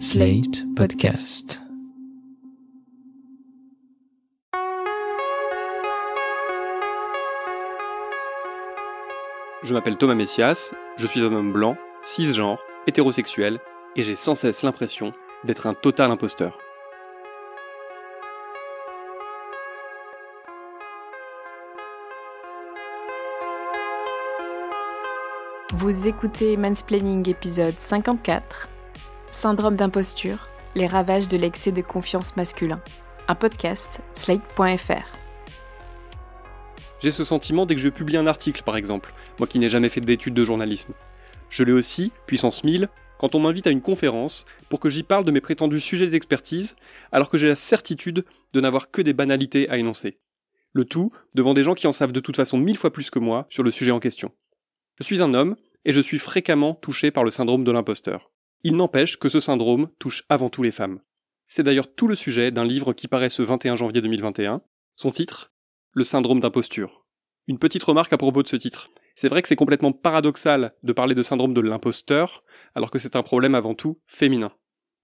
Slate Podcast. Je m'appelle Thomas Messias, je suis un homme blanc, cisgenre, hétérosexuel, et j'ai sans cesse l'impression d'être un total imposteur. Vous écoutez Mansplaining épisode 54, Syndrome d'imposture, les ravages de l'excès de confiance masculin. Un podcast, slate.fr. J'ai ce sentiment dès que je publie un article, par exemple, moi qui n'ai jamais fait d'études de journalisme. Je l'ai aussi, puissance 1000, quand on m'invite à une conférence pour que j'y parle de mes prétendus sujets d'expertise, alors que j'ai la certitude de n'avoir que des banalités à énoncer. Le tout devant des gens qui en savent de toute façon mille fois plus que moi sur le sujet en question. Je suis un homme, et je suis fréquemment touché par le syndrome de l'imposteur. Il n'empêche que ce syndrome touche avant tout les femmes. C'est d'ailleurs tout le sujet d'un livre qui paraît ce 21 janvier 2021. Son titre Le syndrome d'imposture. Une petite remarque à propos de ce titre. C'est vrai que c'est complètement paradoxal de parler de syndrome de l'imposteur, alors que c'est un problème avant tout féminin.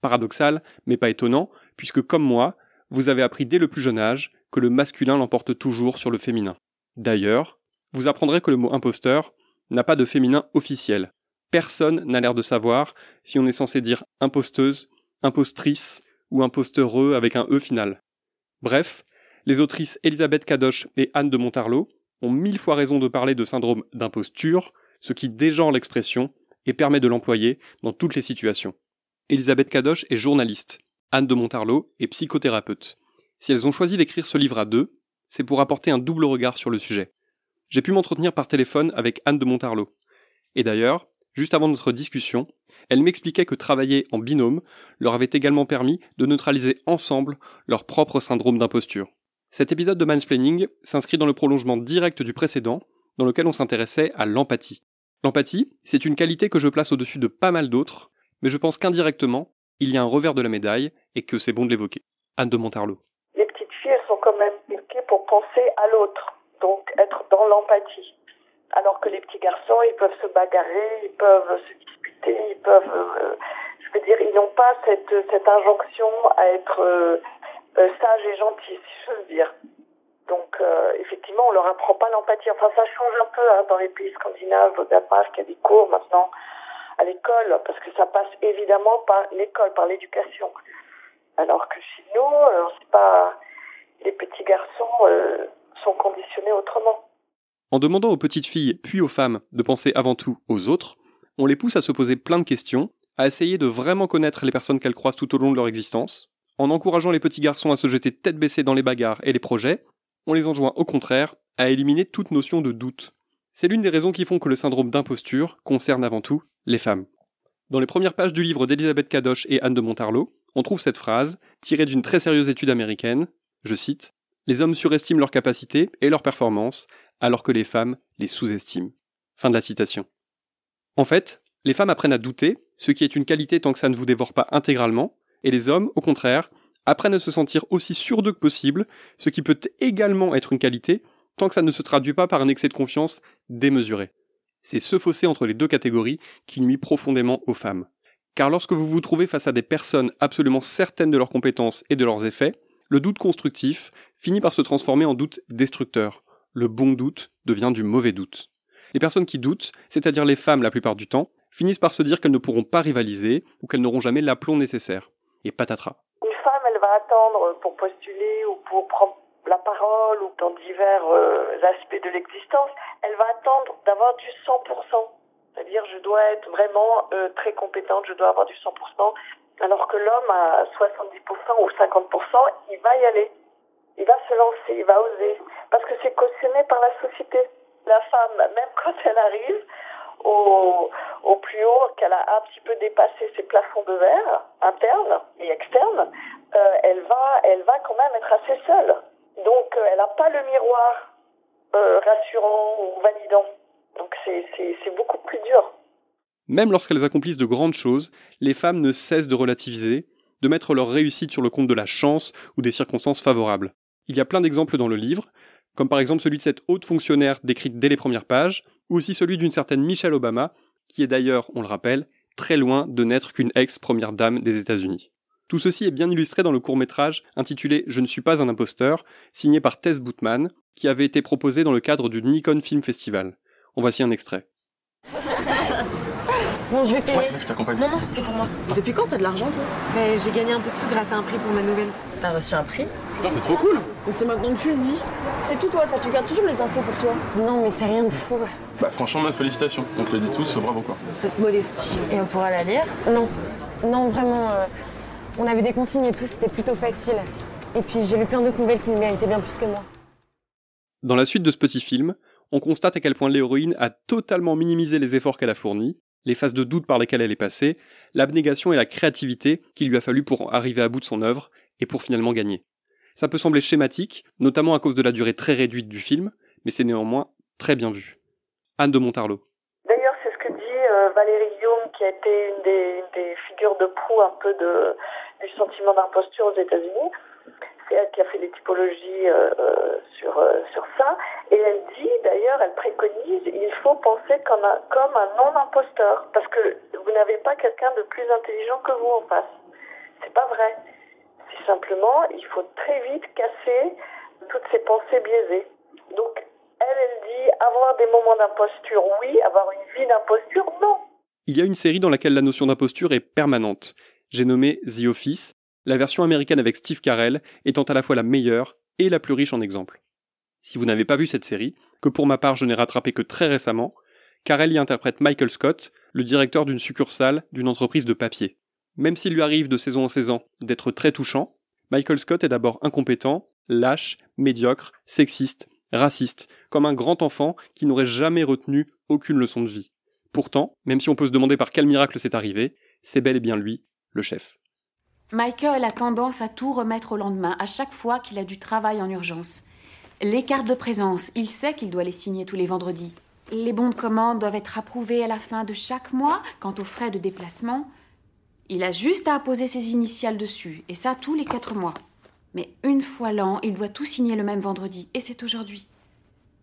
Paradoxal, mais pas étonnant, puisque comme moi, vous avez appris dès le plus jeune âge que le masculin l'emporte toujours sur le féminin. D'ailleurs, vous apprendrez que le mot imposteur n'a pas de féminin officiel personne n'a l'air de savoir si on est censé dire imposteuse, impostrice ou imposteureux avec un E final. Bref, les autrices Elisabeth Cadoche et Anne de Montarlot ont mille fois raison de parler de syndrome d'imposture, ce qui dégenre l'expression et permet de l'employer dans toutes les situations. Elisabeth Cadoche est journaliste, Anne de Montarlot est psychothérapeute. Si elles ont choisi d'écrire ce livre à deux, c'est pour apporter un double regard sur le sujet. J'ai pu m'entretenir par téléphone avec Anne de Montarlot. Et d'ailleurs, Juste avant notre discussion, elle m'expliquait que travailler en binôme leur avait également permis de neutraliser ensemble leur propre syndrome d'imposture. Cet épisode de Mansplaining s'inscrit dans le prolongement direct du précédent, dans lequel on s'intéressait à l'empathie. L'empathie, c'est une qualité que je place au-dessus de pas mal d'autres, mais je pense qu'indirectement, il y a un revers de la médaille et que c'est bon de l'évoquer. Anne de Montarlot. Les petites filles, sont quand même éduquées pour penser à l'autre, donc être dans l'empathie. Alors que les petits garçons, ils peuvent se bagarrer, ils peuvent se disputer, ils peuvent, euh, je veux dire, ils n'ont pas cette, cette injonction à être euh, euh, sage et gentil, si je veux dire. Donc, effectivement, on leur apprend pas l'empathie. Enfin, ça change un peu hein, dans les pays scandinaves, au Danemark, il y a des cours maintenant à l'école, parce que ça passe évidemment par l'école, par l'éducation. Alors que chez nous, on sait pas, les petits garçons sont conditionnés autrement. En demandant aux petites filles puis aux femmes de penser avant tout aux autres, on les pousse à se poser plein de questions, à essayer de vraiment connaître les personnes qu'elles croisent tout au long de leur existence. En encourageant les petits garçons à se jeter tête baissée dans les bagarres et les projets, on les enjoint au contraire à éliminer toute notion de doute. C'est l'une des raisons qui font que le syndrome d'imposture concerne avant tout les femmes. Dans les premières pages du livre d'Elisabeth Cadoche et Anne de Montarlot, on trouve cette phrase, tirée d'une très sérieuse étude américaine, je cite, Les hommes surestiment leurs capacités et leurs performances alors que les femmes les sous-estiment. Fin de la citation. En fait, les femmes apprennent à douter, ce qui est une qualité tant que ça ne vous dévore pas intégralement, et les hommes, au contraire, apprennent à se sentir aussi sûrs d'eux que possible, ce qui peut également être une qualité tant que ça ne se traduit pas par un excès de confiance démesuré. C'est ce fossé entre les deux catégories qui nuit profondément aux femmes. Car lorsque vous vous trouvez face à des personnes absolument certaines de leurs compétences et de leurs effets, le doute constructif finit par se transformer en doute destructeur, le bon doute devient du mauvais doute. Les personnes qui doutent, c'est-à-dire les femmes la plupart du temps, finissent par se dire qu'elles ne pourront pas rivaliser ou qu'elles n'auront jamais l'aplomb nécessaire. Et patatras. Une femme, elle va attendre pour postuler ou pour prendre la parole ou dans divers euh, aspects de l'existence, elle va attendre d'avoir du 100%. C'est-à-dire, je dois être vraiment euh, très compétente, je dois avoir du 100%, alors que l'homme à 70% ou 50%, il va y aller il va se lancer, il va oser, parce que c'est cautionné par la société. La femme, même quand elle arrive au, plus haut, qu'elle a un petit peu dépassé ses plafonds de verre, internes et externes, euh, elle va, elle va quand même être assez seule. Donc, euh, elle n'a pas le miroir euh, rassurant ou validant. Donc, c'est beaucoup plus dur. Même lorsqu'elles accomplissent de grandes choses, les femmes ne cessent de relativiser, de mettre leur réussite sur le compte de la chance ou des circonstances favorables. Il y a plein d'exemples dans le livre, comme par exemple celui de cette haute fonctionnaire décrite dès les premières pages, ou aussi celui d'une certaine Michelle Obama, qui est d'ailleurs, on le rappelle, très loin de n'être qu'une ex-première dame des États-Unis. Tout ceci est bien illustré dans le court-métrage intitulé Je ne suis pas un imposteur, signé par Tess Bootman, qui avait été proposé dans le cadre du Nikon Film Festival. En voici un extrait. Bon, je vais payer. je t'accompagne. Non, non, c'est pour moi. Depuis quand t'as de l'argent, toi? Ben, j'ai gagné un peu de sous grâce à un prix pour ma nouvelle. T'as reçu un prix? Putain, c'est trop cool. Mais c'est maintenant que tu le dis. C'est tout toi, ça, tu gardes toujours les infos pour toi. Non, mais c'est rien de fou. Bah, franchement, ma félicitations. On te le dit tous, bravo quoi. Cette modestie. Et on pourra la lire? Non. Non, vraiment. euh, on avait des consignes et tout, c'était plutôt facile. Et puis j'ai lu plein d'autres nouvelles qui me méritaient bien plus que moi. Dans la suite de ce petit film, on constate à quel point l'héroïne a totalement minimisé les efforts qu'elle a fournis, les phases de doute par lesquelles elle est passée, l'abnégation et la créativité qu'il lui a fallu pour arriver à bout de son œuvre et pour finalement gagner. Ça peut sembler schématique, notamment à cause de la durée très réduite du film, mais c'est néanmoins très bien vu. Anne de Montarlot. D'ailleurs, c'est ce que dit euh, Valérie Guillaume, qui a été une des, figures de proue un peu du sentiment d'imposture aux États-Unis. C'est elle qui a fait des typologies euh, euh, sur, euh, sur ça. Et elle dit, d'ailleurs, elle préconise, il faut penser comme un, comme un non-imposteur. Parce que vous n'avez pas quelqu'un de plus intelligent que vous en face. C'est pas vrai. C'est simplement, il faut très vite casser toutes ces pensées biaisées. Donc, elle, elle dit avoir des moments d'imposture, oui, avoir une vie d'imposture, non. Il y a une série dans laquelle la notion d'imposture est permanente. J'ai nommé The Office, la version américaine avec Steve Carell étant à la fois la meilleure et la plus riche en exemples. Si vous n'avez pas vu cette série, que pour ma part je n'ai rattrapé que très récemment, Carell y interprète Michael Scott, le directeur d'une succursale d'une entreprise de papier. Même s'il lui arrive de saison en saison d'être très touchant, Michael Scott est d'abord incompétent, lâche, médiocre, sexiste, raciste, comme un grand enfant qui n'aurait jamais retenu aucune leçon de vie. Pourtant, même si on peut se demander par quel miracle c'est arrivé, c'est bel et bien lui, le chef. Michael a tendance à tout remettre au lendemain, à chaque fois qu'il a du travail en urgence. Les cartes de présence, il sait qu'il doit les signer tous les vendredis. Les bons de commande doivent être approuvés à la fin de chaque mois. Quant aux frais de déplacement, il a juste à apposer ses initiales dessus, et ça tous les quatre mois. Mais une fois l'an, il doit tout signer le même vendredi, et c'est aujourd'hui.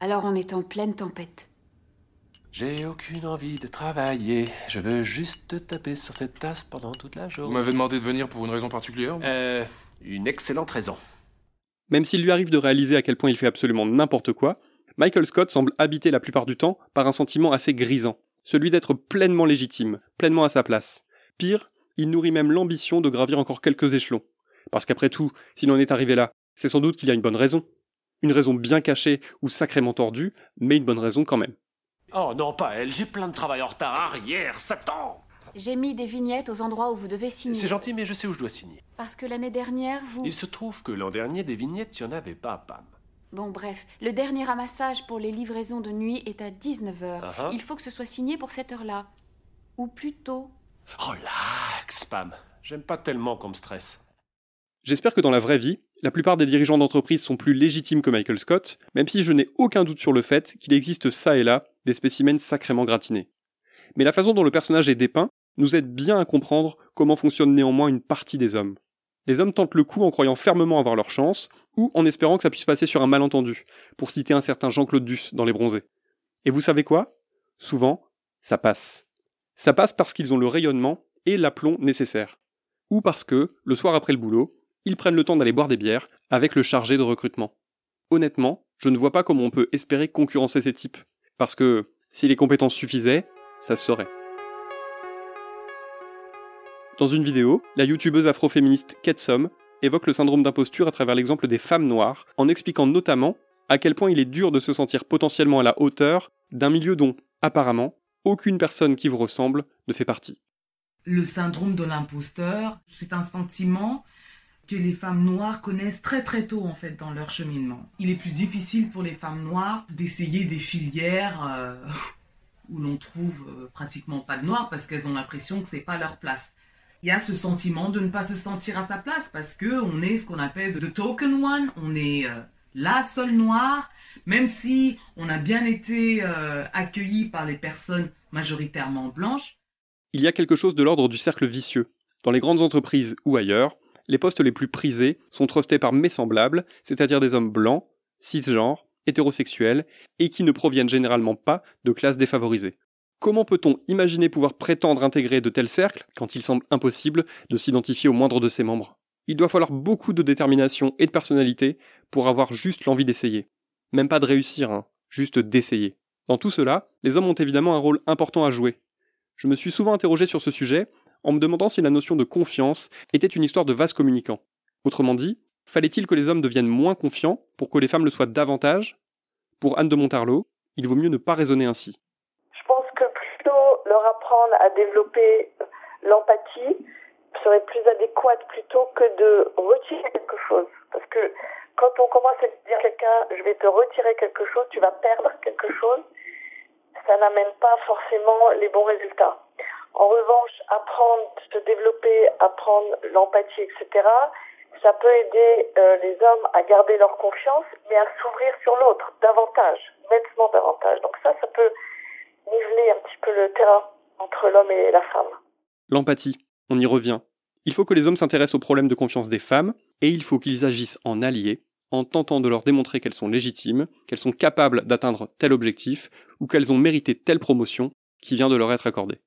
Alors on est en pleine tempête. J'ai aucune envie de travailler. Je veux juste taper sur cette tasse pendant toute la Vous journée. m'avez demandé de venir pour une raison particulière Euh, une excellente raison. Même s'il lui arrive de réaliser à quel point il fait absolument n'importe quoi, Michael Scott semble habité la plupart du temps par un sentiment assez grisant, celui d'être pleinement légitime, pleinement à sa place. Pire, il nourrit même l'ambition de gravir encore quelques échelons. Parce qu'après tout, s'il en est arrivé là, c'est sans doute qu'il y a une bonne raison. Une raison bien cachée ou sacrément tordue, mais une bonne raison quand même. Oh non, pas elle. J'ai plein de travail en retard. Arrière, Satan J'ai mis des vignettes aux endroits où vous devez signer. C'est gentil, mais je sais où je dois signer. Parce que l'année dernière, vous... Il se trouve que l'an dernier, des vignettes, il n'y en avait pas, Pam. Bon, bref, le dernier ramassage pour les livraisons de nuit est à 19h. Ah ah. Il faut que ce soit signé pour cette heure-là. Ou plus tôt. Relax, Pam. J'aime pas tellement qu'on me stresse. J'espère que dans la vraie vie, la plupart des dirigeants d'entreprise sont plus légitimes que Michael Scott, même si je n'ai aucun doute sur le fait qu'il existe ça et là des spécimens sacrément gratinés. Mais la façon dont le personnage est dépeint nous aide bien à comprendre comment fonctionne néanmoins une partie des hommes. Les hommes tentent le coup en croyant fermement avoir leur chance, ou en espérant que ça puisse passer sur un malentendu, pour citer un certain Jean-Claude Duss dans Les Bronzés. Et vous savez quoi? Souvent, ça passe. Ça passe parce qu'ils ont le rayonnement et l'aplomb nécessaires. Ou parce que, le soir après le boulot, ils prennent le temps d'aller boire des bières avec le chargé de recrutement. Honnêtement, je ne vois pas comment on peut espérer concurrencer ces types. Parce que, si les compétences suffisaient, ça se saurait. Dans une vidéo, la youtubeuse afroféministe Ketsom évoque le syndrome d'imposture à travers l'exemple des femmes noires, en expliquant notamment à quel point il est dur de se sentir potentiellement à la hauteur d'un milieu dont, apparemment, aucune personne qui vous ressemble ne fait partie. Le syndrome de l'imposteur, c'est un sentiment que les femmes noires connaissent très très tôt en fait dans leur cheminement. Il est plus difficile pour les femmes noires d'essayer des filières euh, où l'on trouve euh, pratiquement pas de noirs parce qu'elles ont l'impression que c'est pas leur place. Il y a ce sentiment de ne pas se sentir à sa place parce que on est ce qu'on appelle the token one, on est euh, la seule noire, même si on a bien été euh, accueilli par les personnes majoritairement blanches. Il y a quelque chose de l'ordre du cercle vicieux. Dans les grandes entreprises ou ailleurs, les postes les plus prisés sont trustés par mes semblables, c'est-à-dire des hommes blancs, cisgenres, hétérosexuels, et qui ne proviennent généralement pas de classes défavorisées. Comment peut-on imaginer pouvoir prétendre intégrer de tels cercles quand il semble impossible de s'identifier au moindre de ses membres? Il doit falloir beaucoup de détermination et de personnalité pour avoir juste l'envie d'essayer. Même pas de réussir, hein, juste d'essayer. Dans tout cela, les hommes ont évidemment un rôle important à jouer. Je me suis souvent interrogé sur ce sujet en me demandant si la notion de confiance était une histoire de vase communicant. Autrement dit, fallait-il que les hommes deviennent moins confiants pour que les femmes le soient davantage? Pour Anne de Montarlot, il vaut mieux ne pas raisonner ainsi leur apprendre à développer l'empathie serait plus adéquate plutôt que de retirer quelque chose. Parce que quand on commence à dire à quelqu'un, je vais te retirer quelque chose, tu vas perdre quelque chose, ça n'amène pas forcément les bons résultats. En revanche, apprendre, se développer, apprendre l'empathie, etc., ça peut aider euh, les hommes à garder leur confiance, mais à s'ouvrir sur l'autre davantage, nettement davantage. Donc ça, ça peut niveler un petit peu le terrain entre l'homme et la femme. L'empathie, on y revient. Il faut que les hommes s'intéressent aux problèmes de confiance des femmes, et il faut qu'ils agissent en alliés, en tentant de leur démontrer qu'elles sont légitimes, qu'elles sont capables d'atteindre tel objectif, ou qu'elles ont mérité telle promotion qui vient de leur être accordée.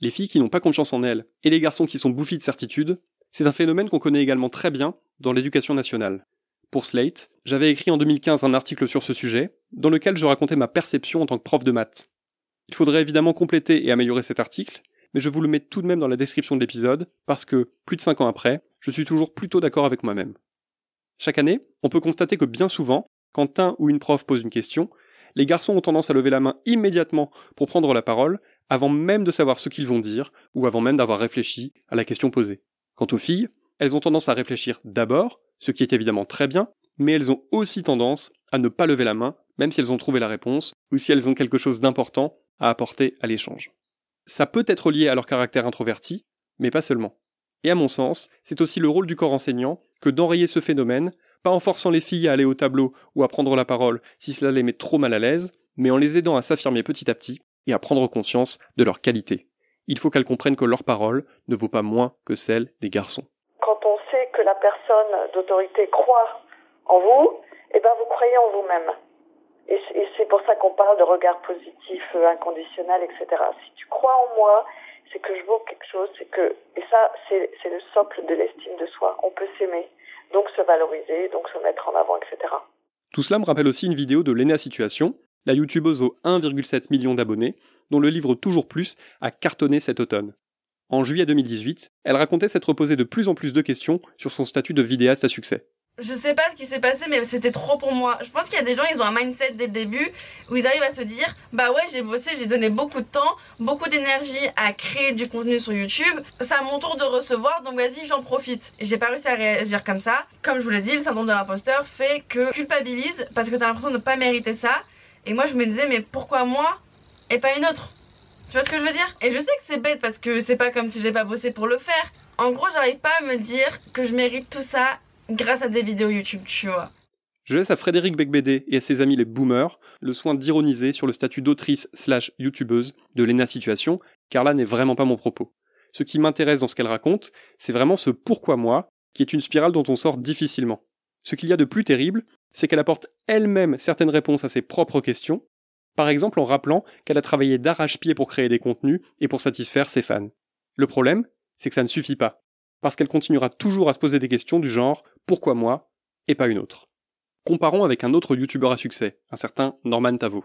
Les filles qui n'ont pas confiance en elles, et les garçons qui sont bouffis de certitude, c'est un phénomène qu'on connaît également très bien dans l'éducation nationale. Pour Slate, j'avais écrit en 2015 un article sur ce sujet, dans lequel je racontais ma perception en tant que prof de maths. Il faudrait évidemment compléter et améliorer cet article, mais je vous le mets tout de même dans la description de l'épisode, parce que, plus de 5 ans après, je suis toujours plutôt d'accord avec moi-même. Chaque année, on peut constater que bien souvent, quand un ou une prof pose une question, les garçons ont tendance à lever la main immédiatement pour prendre la parole, avant même de savoir ce qu'ils vont dire, ou avant même d'avoir réfléchi à la question posée. Quant aux filles, elles ont tendance à réfléchir d'abord, ce qui est évidemment très bien, mais elles ont aussi tendance à ne pas lever la main, même si elles ont trouvé la réponse, ou si elles ont quelque chose d'important à apporter à l'échange. Ça peut être lié à leur caractère introverti, mais pas seulement. Et à mon sens, c'est aussi le rôle du corps enseignant que d'enrayer ce phénomène, pas en forçant les filles à aller au tableau ou à prendre la parole si cela les met trop mal à l'aise, mais en les aidant à s'affirmer petit à petit et à prendre conscience de leur qualité. Il faut qu'elles comprennent que leur parole ne vaut pas moins que celle des garçons. Quand on sait que la personne d'autorité croit en vous, eh ben vous croyez en vous-même. Et c'est pour ça qu'on parle de regard positif, euh, inconditionnel, etc. Si tu crois en moi, c'est que je vaux quelque chose, c'est que, et ça, c'est le socle de l'estime de soi. On peut s'aimer, donc se valoriser, donc se mettre en avant, etc. Tout cela me rappelle aussi une vidéo de Lena Situation, la youtubeuse aux 1,7 million d'abonnés, dont le livre Toujours Plus a cartonné cet automne. En juillet 2018, elle racontait s'être posée de plus en plus de questions sur son statut de vidéaste à succès je sais pas ce qui s'est passé mais c'était trop pour moi. Je pense qu'il y a des gens ils ont un mindset dès le début où ils arrivent à se dire bah ouais j'ai bossé, j'ai donné beaucoup de temps, beaucoup d'énergie à créer du contenu sur YouTube. C'est à mon tour de recevoir donc vas-y j'en profite. J'ai pas réussi à réagir comme ça. Comme je vous l'ai dit, le syndrome de l'imposteur fait que culpabilise parce que t'as l'impression de pas mériter ça. Et moi je me disais mais pourquoi moi et pas une autre? Tu vois ce que je veux dire? Et je sais que c'est bête parce que c'est pas comme si j'ai pas bossé pour le faire. En gros j'arrive pas à me dire que je mérite tout ça grâce à des vidéos YouTube, tu vois. Je laisse à Frédéric Becbédé et à ses amis les boomers le soin d'ironiser sur le statut d'autrice slash youtubeuse de Lena Situation, car là n'est vraiment pas mon propos. Ce qui m'intéresse dans ce qu'elle raconte, c'est vraiment ce pourquoi moi, qui est une spirale dont on sort difficilement. Ce qu'il y a de plus terrible, c'est qu'elle apporte elle-même certaines réponses à ses propres questions, par exemple en rappelant qu'elle a travaillé d'arrache-pied pour créer des contenus et pour satisfaire ses fans. Le problème, c'est que ça ne suffit pas parce qu'elle continuera toujours à se poser des questions du genre pourquoi moi et pas une autre? Comparons avec un autre youtubeur à succès, un certain Norman Tavo.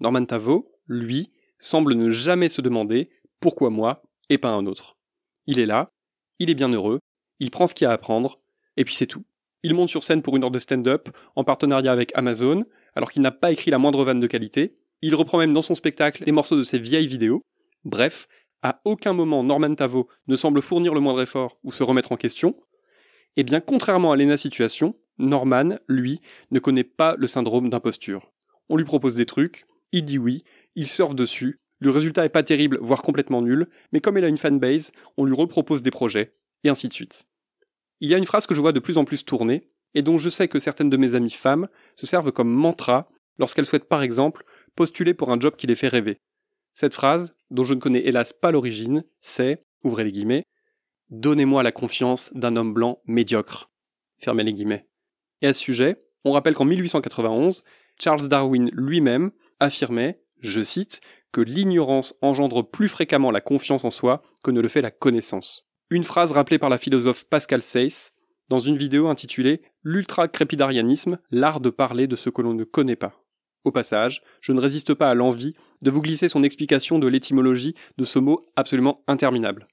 Norman Tavo, lui, semble ne jamais se demander pourquoi moi et pas un autre? Il est là, il est bien heureux, il prend ce qu'il y a à apprendre, et puis c'est tout. Il monte sur scène pour une heure de stand-up, en partenariat avec Amazon, alors qu'il n'a pas écrit la moindre vanne de qualité. Il reprend même dans son spectacle les morceaux de ses vieilles vidéos. Bref, à aucun moment Norman Tavo ne semble fournir le moindre effort ou se remettre en question, eh bien contrairement à Lena Situation, Norman, lui, ne connaît pas le syndrome d'imposture. On lui propose des trucs, il dit oui, il surfe dessus, le résultat est pas terrible, voire complètement nul, mais comme il a une fanbase, on lui repropose des projets, et ainsi de suite. Il y a une phrase que je vois de plus en plus tourner, et dont je sais que certaines de mes amies femmes se servent comme mantra lorsqu'elles souhaitent par exemple postuler pour un job qui les fait rêver. Cette phrase, dont je ne connais hélas pas l'origine, c'est, ouvrez les guillemets, Donnez-moi la confiance d'un homme blanc médiocre. Fermez les guillemets. Et à ce sujet, on rappelle qu'en 1891, Charles Darwin lui-même affirmait, je cite, que l'ignorance engendre plus fréquemment la confiance en soi que ne le fait la connaissance. Une phrase rappelée par la philosophe Pascal Seyss dans une vidéo intitulée L'ultra-crépidarianisme, l'art de parler de ce que l'on ne connaît pas. Au passage, je ne résiste pas à l'envie de vous glisser son explication de l'étymologie de ce mot absolument interminable.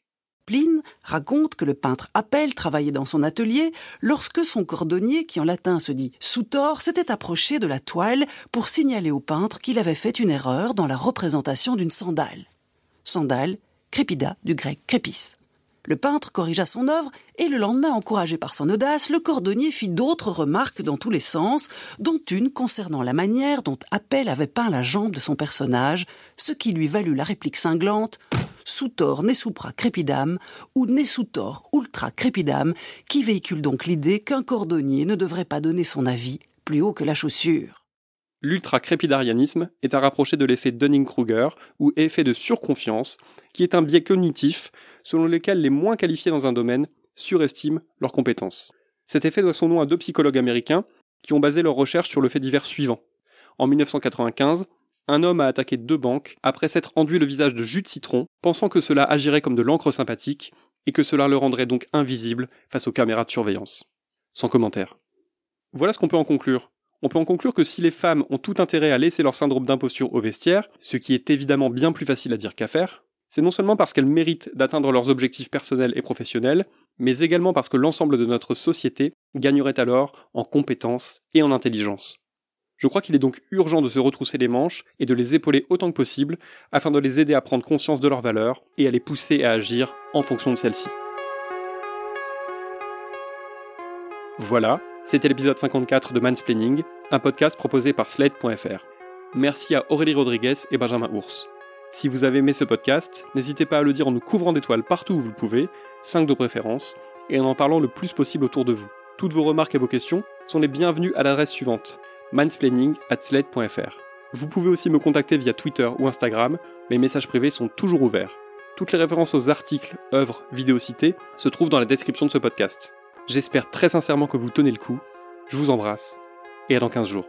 Pline raconte que le peintre Appel travaillait dans son atelier lorsque son cordonnier, qui en latin se dit soutor, s'était approché de la toile pour signaler au peintre qu'il avait fait une erreur dans la représentation d'une sandale. Sandale, crépida du grec crépis. Le peintre corrigea son œuvre et le lendemain, encouragé par son audace, le cordonnier fit d'autres remarques dans tous les sens, dont une concernant la manière dont Appel avait peint la jambe de son personnage, ce qui lui valut la réplique cinglante Soutor ne supra crepidam ou ne sutor ultra crepidam, qui véhicule donc l'idée qu'un cordonnier ne devrait pas donner son avis plus haut que la chaussure. L'ultra-crépidarianisme est à rapprocher de l'effet Dunning-Kruger ou effet de surconfiance, qui est un biais cognitif selon lequel les moins qualifiés dans un domaine surestiment leurs compétences. Cet effet doit son nom à deux psychologues américains qui ont basé leurs recherches sur le fait divers suivant. En 1995, un homme a attaqué deux banques après s'être enduit le visage de jus de citron, pensant que cela agirait comme de l'encre sympathique et que cela le rendrait donc invisible face aux caméras de surveillance. Sans commentaire. Voilà ce qu'on peut en conclure. On peut en conclure que si les femmes ont tout intérêt à laisser leur syndrome d'imposture au vestiaire, ce qui est évidemment bien plus facile à dire qu'à faire, c'est non seulement parce qu'elles méritent d'atteindre leurs objectifs personnels et professionnels, mais également parce que l'ensemble de notre société gagnerait alors en compétences et en intelligence. Je crois qu'il est donc urgent de se retrousser les manches et de les épauler autant que possible afin de les aider à prendre conscience de leurs valeurs et à les pousser à agir en fonction de celles-ci. Voilà, c'était l'épisode 54 de Mansplaining, un podcast proposé par Slate.fr. Merci à Aurélie Rodriguez et Benjamin Ours. Si vous avez aimé ce podcast, n'hésitez pas à le dire en nous couvrant d'étoiles partout où vous le pouvez, 5 de préférence, et en en parlant le plus possible autour de vous. Toutes vos remarques et vos questions sont les bienvenues à l'adresse suivante mansplaining@slate.fr. Vous pouvez aussi me contacter via Twitter ou Instagram, mes messages privés sont toujours ouverts. Toutes les références aux articles, œuvres, vidéos citées se trouvent dans la description de ce podcast. J'espère très sincèrement que vous tenez le coup. Je vous embrasse et à dans 15 jours.